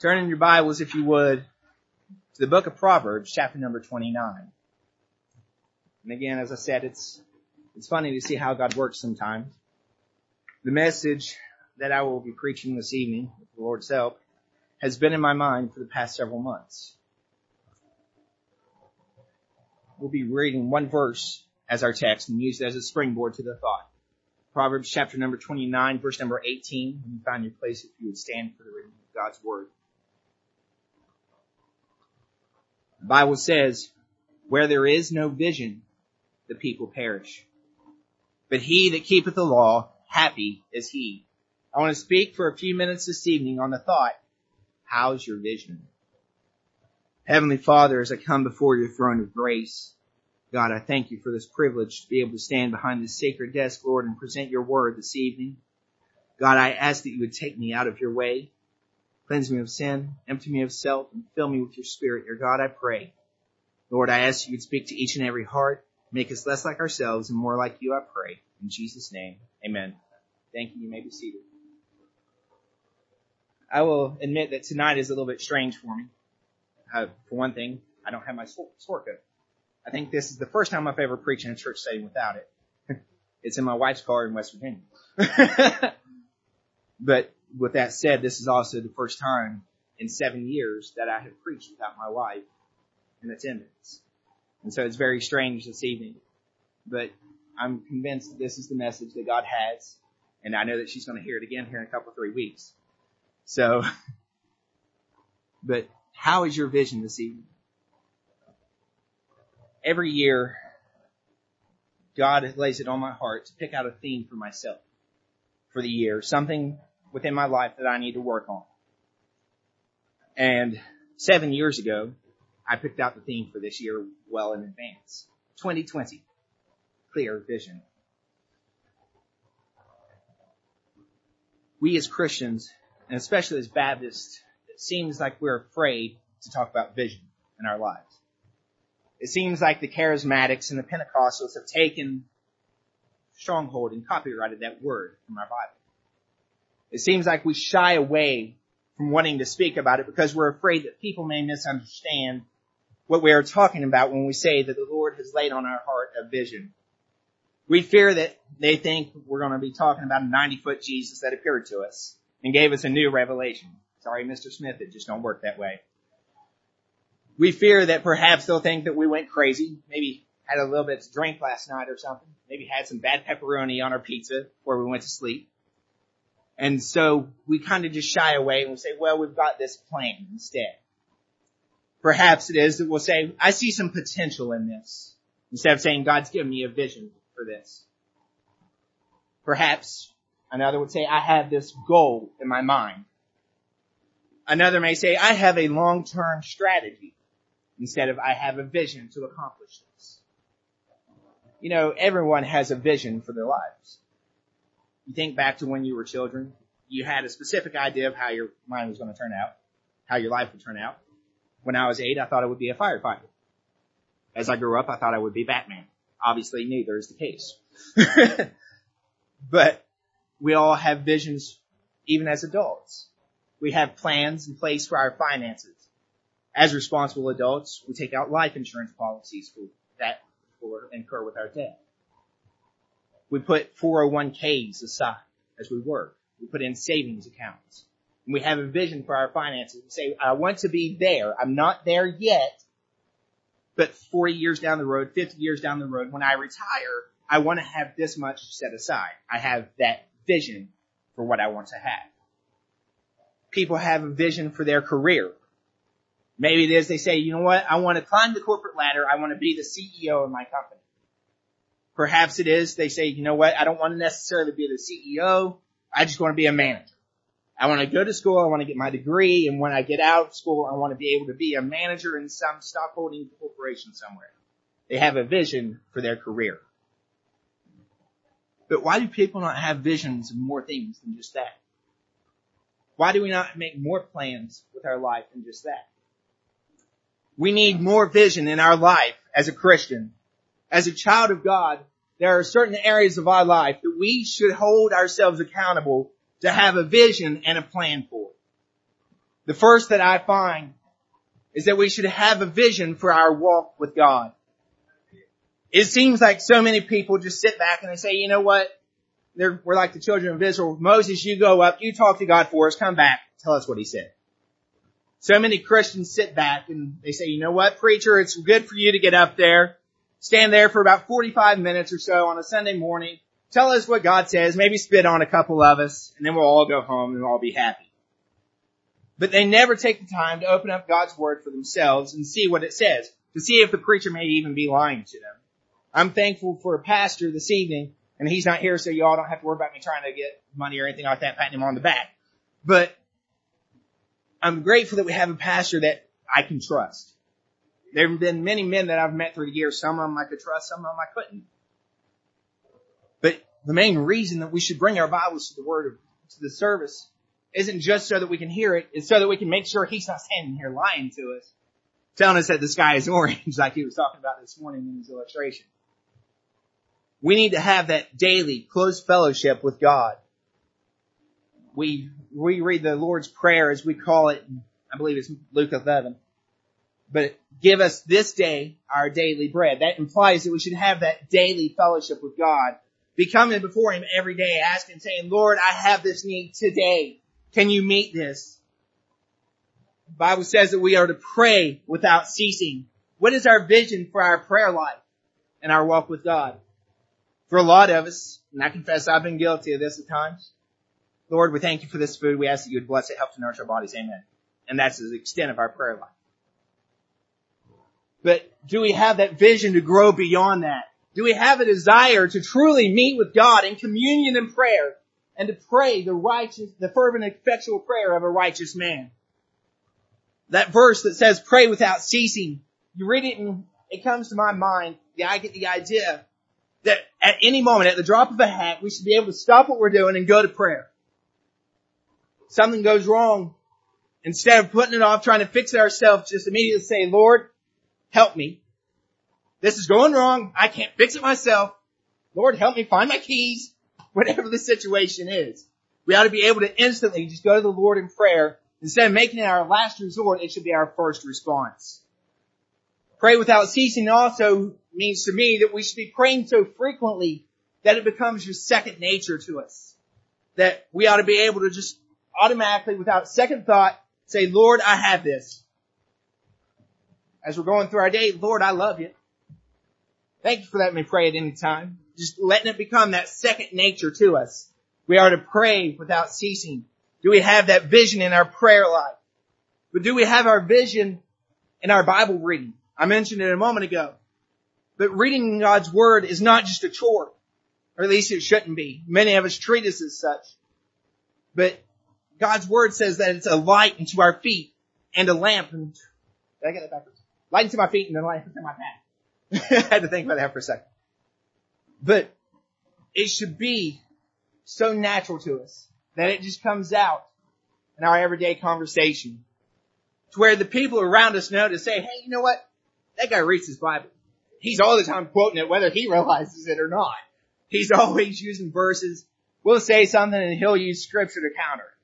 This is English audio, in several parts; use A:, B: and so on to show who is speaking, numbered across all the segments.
A: Turn in your Bibles, if you would, to the book of Proverbs, chapter number 29. And again, as I said, it's, it's funny to see how God works sometimes. The message that I will be preaching this evening, with the Lord's help, has been in my mind for the past several months. We'll be reading one verse as our text and use it as a springboard to the thought. Proverbs chapter number 29, verse number 18. When you find your place, if you would stand for the reading of God's word. The Bible says, where there is no vision, the people perish. But he that keepeth the law, happy is he. I want to speak for a few minutes this evening on the thought, how's your vision? Heavenly Father, as I come before your throne of grace, God, I thank you for this privilege to be able to stand behind this sacred desk, Lord, and present your word this evening. God, I ask that you would take me out of your way, cleanse me of sin, empty me of self, and fill me with your spirit. Your God, I pray. Lord, I ask you to speak to each and every heart, make us less like ourselves and more like you, I pray. In Jesus' name, amen. Thank you. You may be seated. I will admit that tonight is a little bit strange for me. For one thing, I don't have my coat. I think this is the first time I've ever preached in a church setting without it. it's in my wife's car in West Virginia. but with that said, this is also the first time in seven years that I have preached without my wife in attendance. And so it's very strange this evening. But I'm convinced that this is the message that God has. And I know that she's going to hear it again here in a couple, three weeks. So, but how is your vision this evening? Every year, God lays it on my heart to pick out a theme for myself for the year, something within my life that I need to work on. And seven years ago, I picked out the theme for this year well in advance. 2020. Clear vision. We as Christians, and especially as Baptists, it seems like we're afraid to talk about vision in our lives. It seems like the charismatics and the Pentecostals have taken stronghold and copyrighted that word from our Bible. It seems like we shy away from wanting to speak about it because we're afraid that people may misunderstand what we are talking about when we say that the Lord has laid on our heart a vision. We fear that they think we're going to be talking about a 90 foot Jesus that appeared to us and gave us a new revelation. Sorry, Mr. Smith, it just don't work that way. We fear that perhaps they'll think that we went crazy, maybe had a little bit to drink last night or something, maybe had some bad pepperoni on our pizza before we went to sleep. And so we kind of just shy away and we say, well, we've got this plan instead. Perhaps it is that we'll say, I see some potential in this. Instead of saying, God's given me a vision for this. Perhaps another would say, I have this goal in my mind. Another may say, I have a long-term strategy instead of I have a vision to accomplish this. You know, everyone has a vision for their lives. You think back to when you were children, you had a specific idea of how your mind was going to turn out, how your life would turn out. When I was eight, I thought I would be a firefighter. As I grew up, I thought I would be Batman. Obviously, neither is the case. but we all have visions, even as adults. We have plans in place for our finances. As responsible adults, we take out life insurance policies for that for incur with our debt. We put 401ks aside as we work. We put in savings accounts. And we have a vision for our finances. We say, I want to be there. I'm not there yet, but 40 years down the road, 50 years down the road, when I retire, I want to have this much set aside. I have that vision for what I want to have. People have a vision for their career. Maybe it is they say, you know what, I want to climb the corporate ladder. I want to be the CEO of my company. Perhaps it is they say, you know what, I don't want to necessarily be the CEO. I just want to be a manager. I want to go to school. I want to get my degree. And when I get out of school, I want to be able to be a manager in some stockholding corporation somewhere. They have a vision for their career. But why do people not have visions of more things than just that? Why do we not make more plans with our life than just that? We need more vision in our life as a Christian. As a child of God, there are certain areas of our life that we should hold ourselves accountable to have a vision and a plan for. The first that I find is that we should have a vision for our walk with God. It seems like so many people just sit back and they say, you know what? They're, we're like the children of Israel. Moses, you go up, you talk to God for us, come back, tell us what he said. So many Christians sit back and they say, you know what, preacher, it's good for you to get up there, stand there for about 45 minutes or so on a Sunday morning, tell us what God says, maybe spit on a couple of us, and then we'll all go home and we'll all be happy. But they never take the time to open up God's Word for themselves and see what it says, to see if the preacher may even be lying to them. I'm thankful for a pastor this evening, and he's not here so y'all don't have to worry about me trying to get money or anything like that, patting him on the back. But I'm grateful that we have a pastor that I can trust. There have been many men that I've met through the years. Some of them I could trust, some of them I couldn't. But the main reason that we should bring our Bibles to the Word to the service isn't just so that we can hear it, it's so that we can make sure He's not standing here lying to us, telling us that the sky is orange like He was talking about this morning in his illustration. We need to have that daily close fellowship with God. We we read the Lord's Prayer as we call it. I believe it's Luke 11. But give us this day our daily bread. That implies that we should have that daily fellowship with God. Be coming before Him every day, asking, saying, Lord, I have this need today. Can you meet this? The Bible says that we are to pray without ceasing. What is our vision for our prayer life and our walk with God? For a lot of us, and I confess I've been guilty of this at times, Lord, we thank you for this food. We ask that you would bless it, help to nourish our bodies. Amen. And that's the extent of our prayer life. But do we have that vision to grow beyond that? Do we have a desire to truly meet with God in communion and prayer and to pray the righteous, the fervent effectual prayer of a righteous man? That verse that says pray without ceasing, you read it and it comes to my mind, I get the idea that at any moment, at the drop of a hat, we should be able to stop what we're doing and go to prayer something goes wrong, instead of putting it off, trying to fix it ourselves, just immediately say, Lord, help me. This is going wrong. I can't fix it myself. Lord, help me find my keys. Whatever the situation is. We ought to be able to instantly just go to the Lord in prayer. Instead of making it our last resort, it should be our first response. Pray without ceasing also means to me that we should be praying so frequently that it becomes your second nature to us. That we ought to be able to just automatically, without second thought, say, Lord, I have this. As we're going through our day, Lord, I love you. Thank you for letting me pray at any time. Just letting it become that second nature to us. We are to pray without ceasing. Do we have that vision in our prayer life? But do we have our vision in our Bible reading? I mentioned it a moment ago. But reading God's Word is not just a chore. Or at least it shouldn't be. Many of us treat us as such. But God's word says that it's a light unto our feet and a lamp. And, did I get that backwards? Light into my feet and a lamp into my path. I had to think about that for a second. But it should be so natural to us that it just comes out in our everyday conversation to where the people around us know to say, hey, you know what? That guy reads his Bible. He's all the time quoting it whether he realizes it or not. He's always using verses. We'll say something and he'll use scripture to counter it.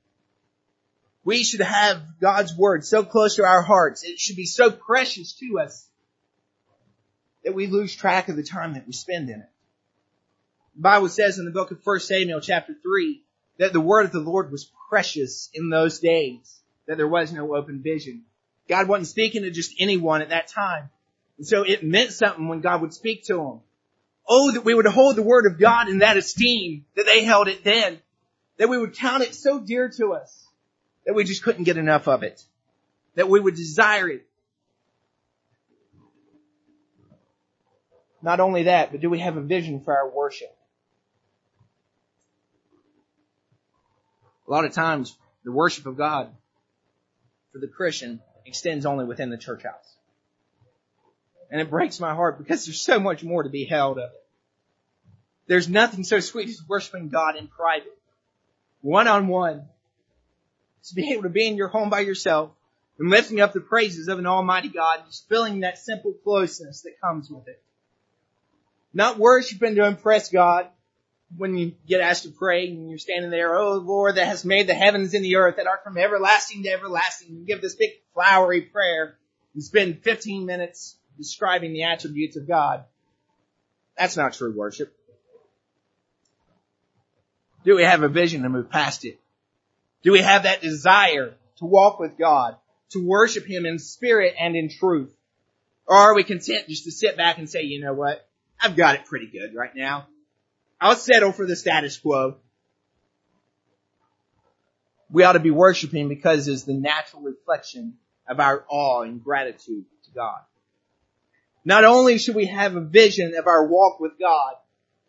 A: We should have God's Word so close to our hearts. It should be so precious to us that we lose track of the time that we spend in it. The Bible says in the book of 1 Samuel chapter 3 that the word of the Lord was precious in those days, that there was no open vision. God wasn't speaking to just anyone at that time. And so it meant something when God would speak to them. Oh, that we would hold the word of God in that esteem that they held it then. That we would count it so dear to us that we just couldn't get enough of it. That we would desire it. Not only that, but do we have a vision for our worship? A lot of times, the worship of God for the Christian extends only within the church house. And it breaks my heart because there's so much more to be held of it. There's nothing so sweet as worshiping God in private, one on one, to be able to be in your home by yourself and lifting up the praises of an almighty God, just feeling that simple closeness that comes with it. Not worshiping to impress God, when you get asked to pray and you're standing there, oh Lord that has made the heavens and the earth that are from everlasting to everlasting, and give this big flowery prayer and spend 15 minutes describing the attributes of God. That's not true worship. Do we have a vision to move past it? Do we have that desire to walk with God, to worship Him in spirit and in truth? Or are we content just to sit back and say, you know what? I've got it pretty good right now. I'll settle for the status quo. We ought to be worshiping because it's the natural reflection of our awe and gratitude to God. Not only should we have a vision of our walk with God,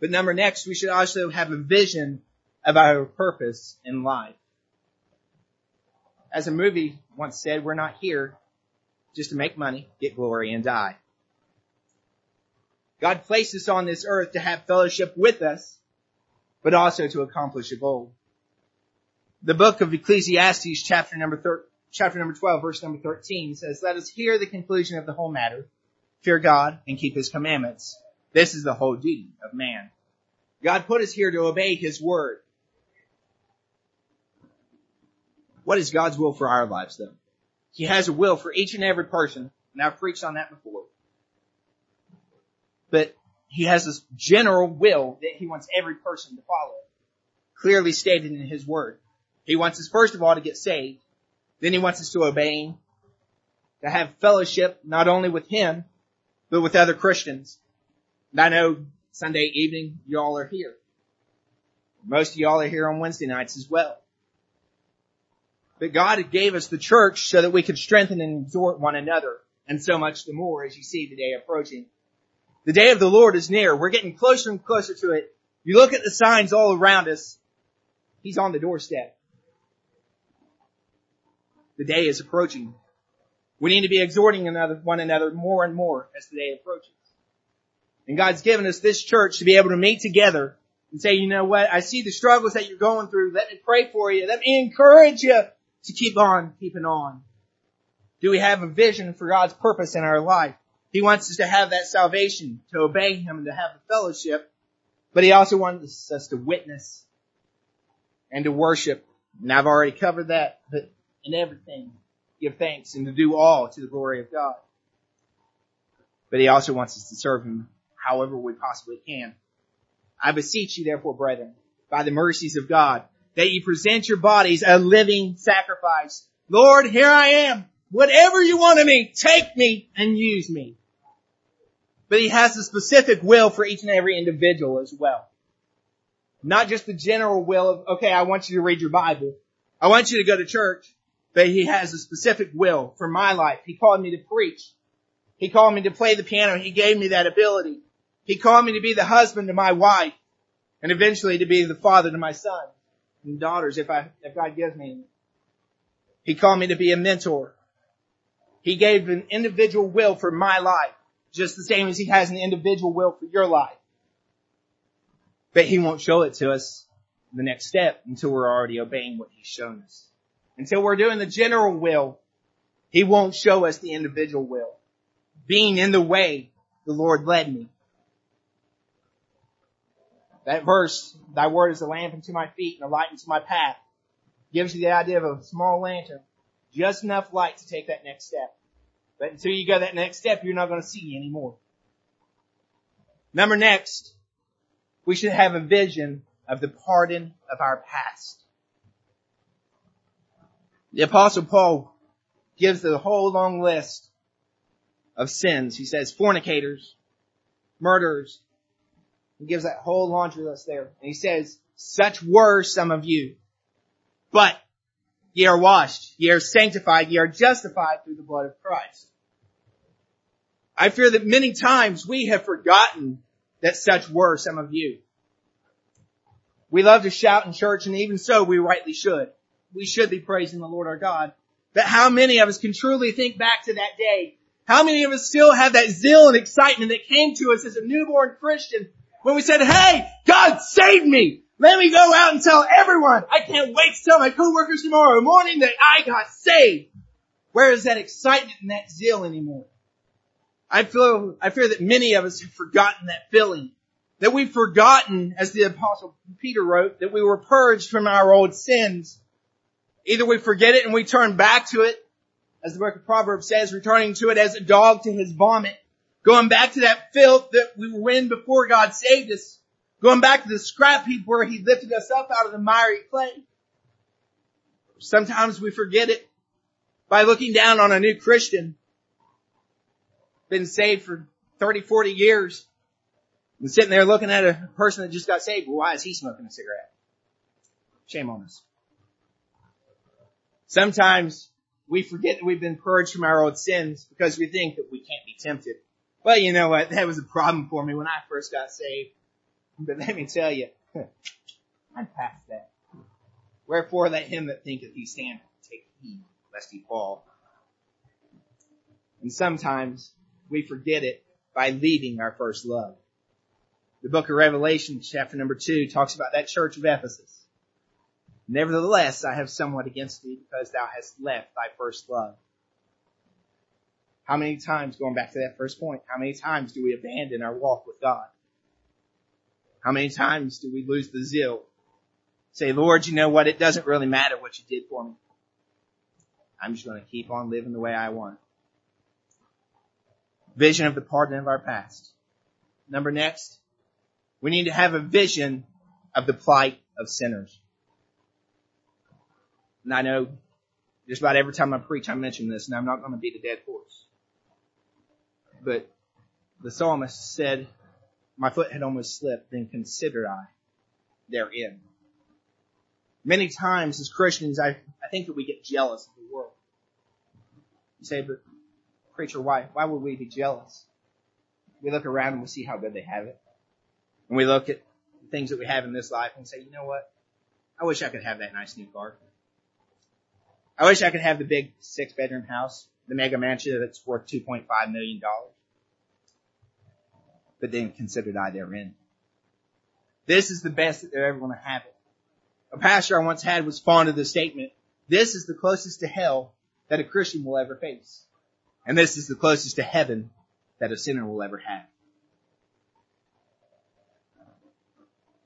A: but number next, we should also have a vision of our purpose in life. As a movie once said, we're not here just to make money, get glory, and die. God placed us on this earth to have fellowship with us, but also to accomplish a goal. The book of Ecclesiastes chapter number thir- chapter number 12 verse number 13 says, let us hear the conclusion of the whole matter. Fear God and keep his commandments. This is the whole duty of man. God put us here to obey his word. What is God's will for our lives though? He has a will for each and every person, and I've preached on that before. But he has this general will that he wants every person to follow. Clearly stated in his word. He wants us first of all to get saved. Then he wants us to obey him, to have fellowship not only with him, but with other Christians. And I know Sunday evening y'all are here. Most of y'all are here on Wednesday nights as well. But God gave us the church so that we could strengthen and exhort one another, and so much the more as you see the day approaching. The day of the Lord is near. We're getting closer and closer to it. You look at the signs all around us. He's on the doorstep. The day is approaching. We need to be exhorting another, one another more and more as the day approaches. And God's given us this church to be able to meet together and say, you know what, I see the struggles that you're going through. Let me pray for you. Let me encourage you to keep on keeping on. Do we have a vision for God's purpose in our life? He wants us to have that salvation, to obey Him and to have the fellowship, but He also wants us to witness and to worship. And I've already covered that, but in everything, give thanks and to do all to the glory of God. But He also wants us to serve Him however we possibly can. I beseech you therefore, brethren, by the mercies of God, that you present your bodies a living sacrifice. Lord, here I am. Whatever you want of me, take me and use me. But he has a specific will for each and every individual as well. Not just the general will of, okay, I want you to read your Bible. I want you to go to church. But he has a specific will for my life. He called me to preach. He called me to play the piano. He gave me that ability. He called me to be the husband to my wife and eventually to be the father to my son and daughters if I, if God gives me. He called me to be a mentor. He gave an individual will for my life, just the same as he has an individual will for your life. But he won't show it to us the next step until we're already obeying what he's shown us. Until we're doing the general will, he won't show us the individual will. Being in the way the Lord led me. That verse, thy word is a lamp unto my feet and a light unto my path, gives you the idea of a small lantern, just enough light to take that next step. But until you go that next step, you're not going to see anymore. Number next, we should have a vision of the pardon of our past. The apostle Paul gives the whole long list of sins. He says fornicators, murderers, he gives that whole laundry list there. And he says, such were some of you. But ye are washed, ye are sanctified, ye are justified through the blood of Christ. I fear that many times we have forgotten that such were some of you. We love to shout in church and even so we rightly should. We should be praising the Lord our God. But how many of us can truly think back to that day? How many of us still have that zeal and excitement that came to us as a newborn Christian when we said, hey, God saved me. Let me go out and tell everyone. I can't wait to tell my coworkers tomorrow morning that I got saved. Where is that excitement and that zeal anymore? I feel, I fear that many of us have forgotten that feeling that we've forgotten, as the apostle Peter wrote, that we were purged from our old sins. Either we forget it and we turn back to it, as the book of Proverbs says, returning to it as a dog to his vomit, going back to that filth that we were in before God saved us, going back to the scrap heap where he lifted us up out of the miry clay. Sometimes we forget it by looking down on a new Christian, been saved for 30, 40 years, and sitting there looking at a person that just got saved. Well, why is he smoking a cigarette? Shame on us. Sometimes we forget that we've been purged from our old sins because we think that we can't be tempted. Well, you know what? That was a problem for me when I first got saved. But let me tell you, I'm past that. Wherefore let him that thinketh he standeth take heed lest he fall. And sometimes we forget it by leaving our first love. The book of Revelation, chapter number two, talks about that church of Ephesus. Nevertheless, I have somewhat against thee because thou hast left thy first love. How many times, going back to that first point, how many times do we abandon our walk with God? How many times do we lose the zeal? Say, Lord, you know what? It doesn't really matter what you did for me. I'm just going to keep on living the way I want. Vision of the pardon of our past. Number next, we need to have a vision of the plight of sinners. And I know just about every time I preach, I mention this, and I'm not going to beat a dead horse. But the psalmist said, my foot had almost slipped, then considered I therein. Many times as Christians, I, I think that we get jealous of the world. You say, but preacher, why? Why would we be jealous? We look around and we see how good they have it. And we look at the things that we have in this life and say, you know what? I wish I could have that nice new car. I wish I could have the big six bedroom house, the mega mansion that's worth $2.5 million. But then considered I therein. This is the best that they're ever going to have it. A pastor I once had was fond of the statement, this is the closest to hell that a Christian will ever face. And this is the closest to heaven that a sinner will ever have.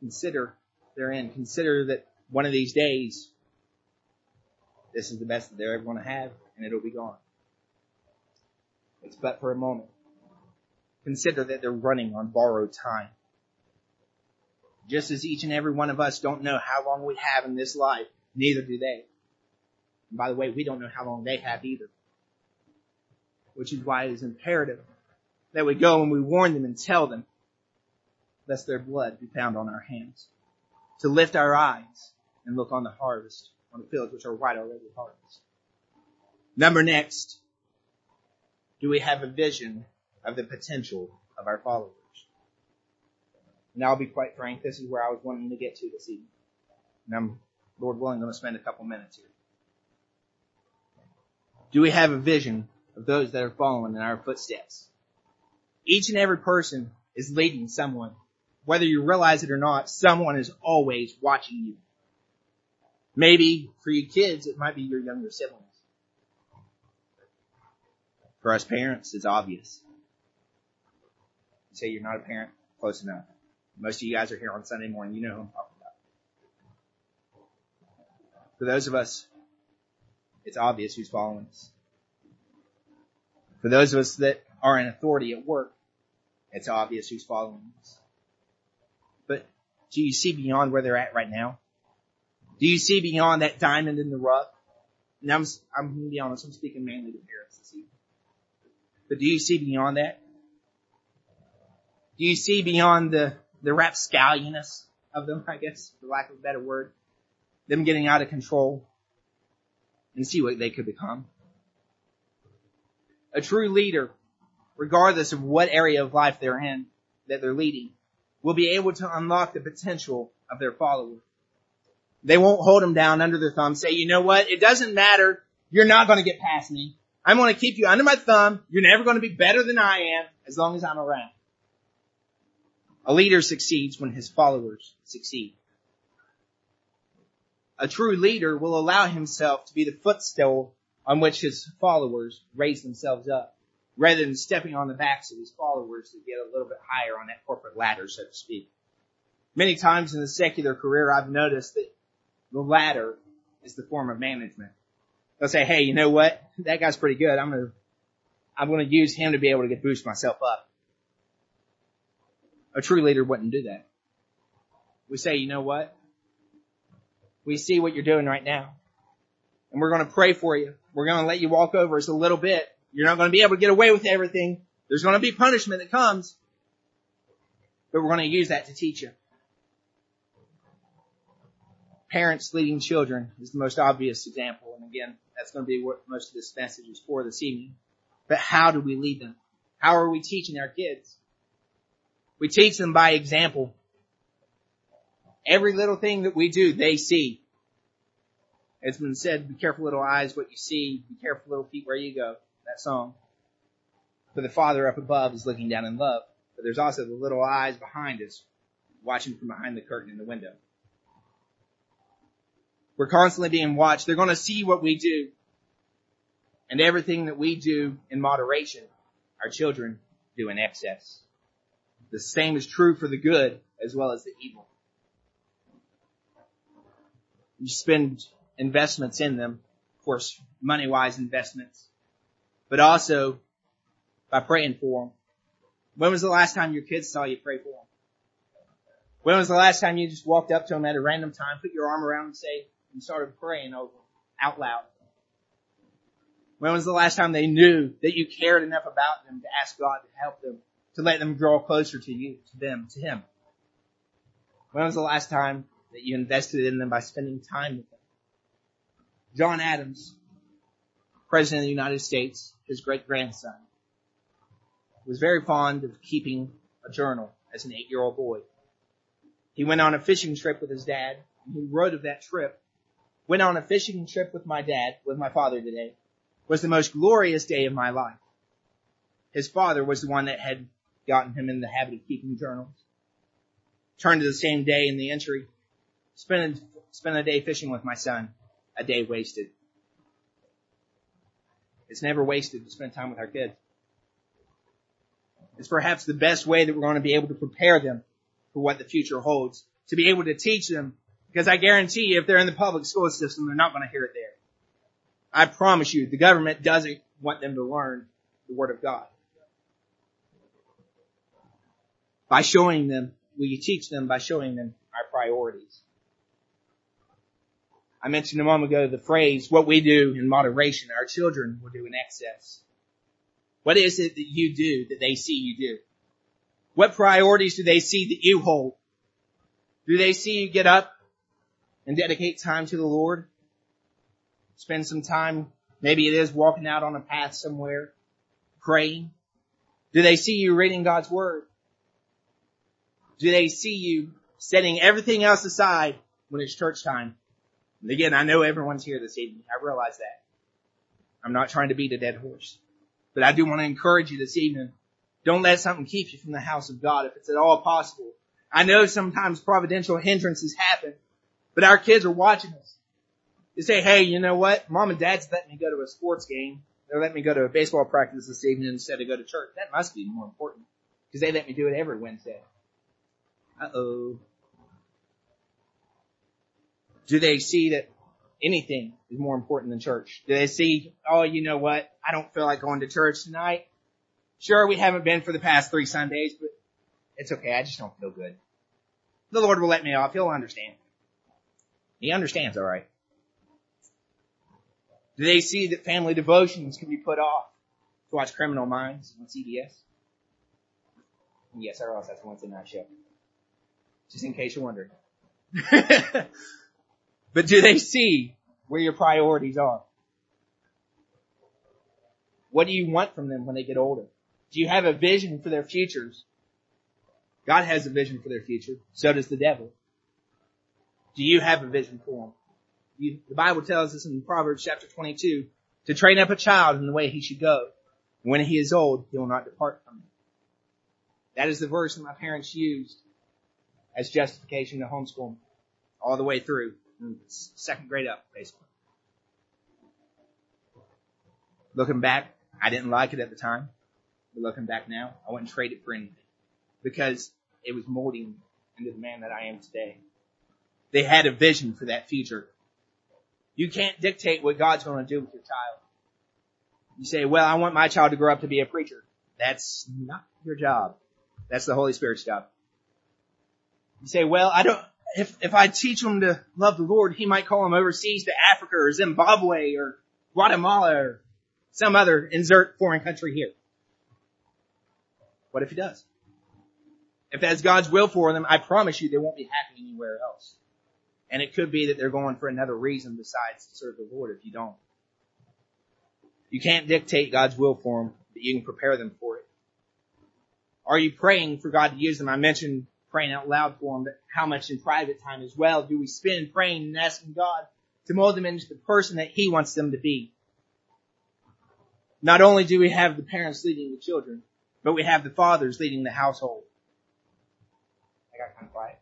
A: Consider therein, consider that one of these days this is the best that they're ever going to have, and it'll be gone. It's but for a moment. Consider that they're running on borrowed time. Just as each and every one of us don't know how long we have in this life, neither do they. And by the way, we don't know how long they have either. Which is why it is imperative that we go and we warn them and tell them, lest their blood be found on our hands. To lift our eyes and look on the harvest on the fields which are white already harvest. Number next, do we have a vision of the potential of our followers? And I'll be quite frank, this is where I was wanting to get to this evening. And I'm, Lord willing, going to spend a couple minutes here. Do we have a vision of those that are following in our footsteps? Each and every person is leading someone. Whether you realize it or not, someone is always watching you. Maybe for you kids, it might be your younger siblings. For us parents, it's obvious. You say you're not a parent, close enough. Most of you guys are here on Sunday morning. You know who I'm talking about. For those of us, it's obvious who's following us. For those of us that are in authority at work, it's obvious who's following us. But do you see beyond where they're at right now? Do you see beyond that diamond in the rough? And I'm, I'm going to be honest, I'm speaking mainly to parents this evening. But do you see beyond that? Do you see beyond the, the rapscalliousness of them, I guess, for lack of a better word? Them getting out of control and see what they could become? A true leader, regardless of what area of life they're in, that they're leading, will be able to unlock the potential of their followers. They won't hold them down under their thumb, say, you know what? It doesn't matter. You're not going to get past me. I'm going to keep you under my thumb. You're never going to be better than I am as long as I'm around. A leader succeeds when his followers succeed. A true leader will allow himself to be the footstool on which his followers raise themselves up. rather than stepping on the backs of his followers to get a little bit higher on that corporate ladder, so to speak. Many times in the secular career, I've noticed that the ladder is the form of management. They'll say, hey, you know what? That guy's pretty good. I'm to, I'm to use him to be able to get boost myself up. A true leader wouldn't do that. We say, you know what? We see what you're doing right now. And we're to pray for you. We're to let you walk over us a little bit. You're not to be able to get away with everything. There's to be punishment that comes. But we're to use that to teach you. Parents leading children is the most obvious example. And again, that's going to be what most of this message is for this evening. But how do we lead them? How are we teaching our kids? We teach them by example. Every little thing that we do, they see. It's been said, be careful little eyes what you see, be careful little feet where you go. That song. For the Father up above is looking down in love. But there's also the little eyes behind us, watching from behind the curtain in the window. We're constantly being watched. They're going to see what we do. And everything that we do in moderation, our children do in excess. The same is true for the good as well as the evil. You spend investments in them, of course, money wise investments, but also by praying for them. When was the last time your kids saw you pray for them? When was the last time you just walked up to them at a random time, put your arm around them, and say, and started praying over out loud? When was the last time they knew that you cared enough about them to ask God to help them, to let them grow closer to you, to them, to Him? When was the last time that you invested in them by spending time with them. John Adams, President of the United States, his great grandson, was very fond of keeping a journal as an eight year old boy. He went on a fishing trip with his dad, and he wrote of that trip. Went on a fishing trip with my dad, with my father today, was the most glorious day of my life. His father was the one that had gotten him in the habit of keeping journals. Turned to the same day in the entry, Spend, spend a day fishing with my son. A day wasted. It's never wasted to spend time with our kids. It's perhaps the best way that we're going to be able to prepare them for what the future holds. To be able to teach them, because I guarantee you if they're in the public school system, they're not going to hear it there. I promise you, the government doesn't want them to learn the Word of God. By showing them, we teach them by showing them our priorities. I mentioned a moment ago the phrase, what we do in moderation, our children will do in excess. What is it that you do that they see you do? What priorities do they see that you hold? Do they see you get up and dedicate time to the Lord? Spend some time, maybe it is walking out on a path somewhere, praying. Do they see you reading God's Word? Do they see you setting everything else aside when it's church time and again, I know everyone's here this evening. I realize that. I'm not trying to beat a dead horse. But I do want to encourage you this evening. Don't let something keep you from the house of God if it's at all possible. I know sometimes providential hindrances happen, but our kids are watching us. They say, hey, you know what? Mom and dad's letting me go to a sports game. They're letting me go to a baseball practice this evening instead of go to church. That must be more important because they let me do it every Wednesday. Uh oh. Do they see that anything is more important than church? Do they see, oh, you know what? I don't feel like going to church tonight. Sure, we haven't been for the past three Sundays, but it's okay. I just don't feel good. The Lord will let me off. He'll understand. He understands, alright. Do they see that family devotions can be put off to watch Criminal Minds on CBS? Yes, I realize that's a a night show. Just in case you're wondering. But do they see where your priorities are? What do you want from them when they get older? Do you have a vision for their futures? God has a vision for their future. So does the devil. Do you have a vision for them? You, the Bible tells us in Proverbs chapter 22 to train up a child in the way he should go. When he is old, he will not depart from it. That is the verse that my parents used as justification to homeschool all the way through second grade up, basically. Looking back, I didn't like it at the time. But looking back now, I wouldn't trade it for anything because it was molding into the man that I am today. They had a vision for that future. You can't dictate what God's going to do with your child. You say, well, I want my child to grow up to be a preacher. That's not your job. That's the Holy Spirit's job. You say, well, I don't, if, if I teach him to love the Lord, he might call him overseas to Africa or Zimbabwe or Guatemala or some other insert foreign country here. What if he does? If that's God's will for them, I promise you they won't be happy anywhere else. And it could be that they're going for another reason besides to serve the Lord if you don't. You can't dictate God's will for them, but you can prepare them for it. Are you praying for God to use them? I mentioned praying out loud for them, but how much in private time as well do we spend praying and asking God to mold them into the person that He wants them to be? Not only do we have the parents leading the children, but we have the fathers leading the household. I got kind of quiet.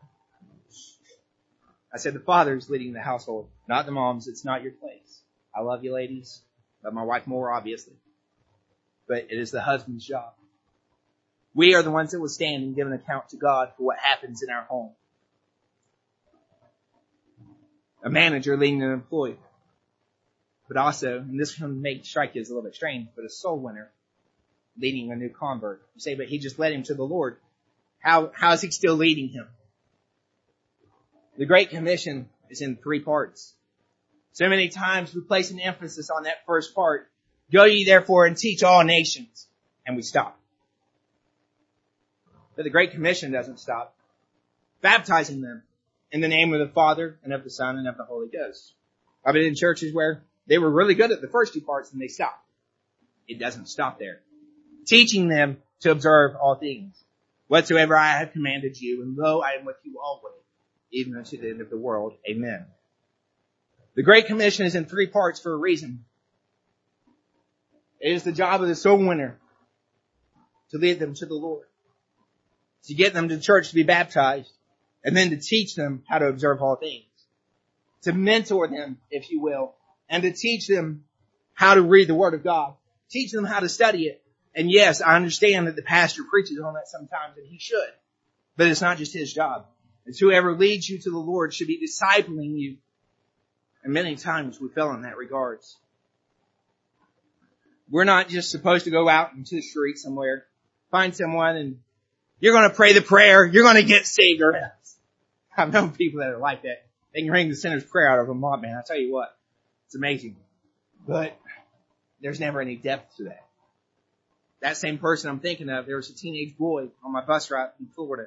A: I said the father is leading the household, not the moms. It's not your place. I love you ladies. Love my wife more, obviously. But it is the husband's job. We are the ones that will stand and give an account to God for what happens in our home. A manager leading an employee. But also, and this one may strike you as a little bit strange, but a soul winner leading a new convert. You say, but he just led him to the Lord. How, how is he still leading him? The Great Commission is in three parts. So many times we place an emphasis on that first part. Go ye therefore and teach all nations. And we stop. But the Great Commission doesn't stop. Baptizing them in the name of the Father and of the Son and of the Holy Ghost. I've been in churches where they were really good at the first two parts and they stopped. It doesn't stop there. Teaching them to observe all things. Whatsoever I have commanded you, and lo, I am with you always, even unto the end of the world. Amen. The Great Commission is in three parts for a reason. It is the job of the soul winner to lead them to the Lord, to get them to church to be baptized, and then to teach them how to observe all things, to mentor them, if you will, and to teach them how to read the Word of God, teach them how to study it. And yes, I understand that the pastor preaches on that sometimes, and he should, but it's not just his job. It's whoever leads you to the Lord should be discipling you and many times we fail in that regards. We're not just supposed to go out into the street somewhere, find someone and you're going to pray the prayer, you're going to get saved or else. I've known people that are like that. They can ring the sinner's prayer out of a mob, man. I tell you what, it's amazing. But there's never any depth to that. That same person I'm thinking of, there was a teenage boy on my bus route in Florida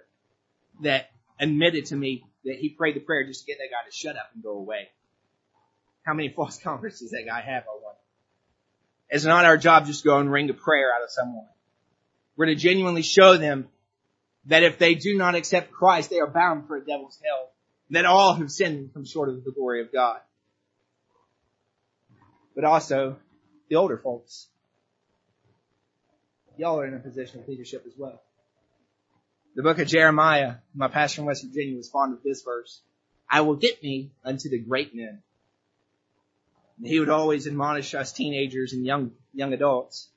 A: that admitted to me that he prayed the prayer just to get that guy to shut up and go away. How many false converts does that guy have? I wonder. It's not our job just to go and ring a prayer out of someone. We're to genuinely show them that if they do not accept Christ, they are bound for a devil's hell. That all have sinned and come short of the glory of God. But also, the older folks. Y'all are in a position of leadership as well. The book of Jeremiah, my pastor in West Virginia was fond of this verse. I will get me unto the great men And he would always admonish us teenagers and young, young adults.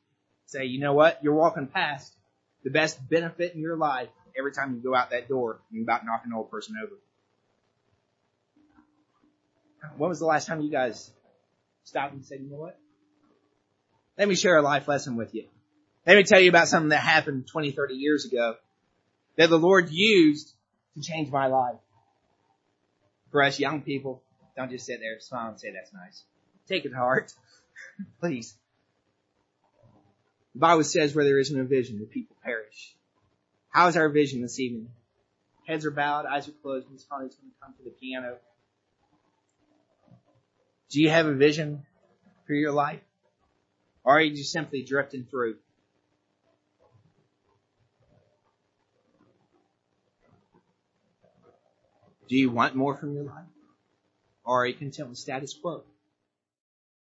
A: Say, you know what? You're walking past the best benefit in your life every time you go out that door and you're about to knock an old person over. When was the last time you guys stopped and said, you know what? Let me share a life lesson with you. Let me tell you about something that happened 20, 30 years ago that the Lord used to change my life. For us young people, don't just sit there, smile and say that's nice. Take it to heart. Please. The Bible says where there isn't a vision, the people perish. How is our vision this evening? Heads are bowed, eyes are closed, Miss Connie's going to come to the piano. Do you have a vision for your life? Or are you just simply drifting through? Do you want more from your life? Or are you content with status quo?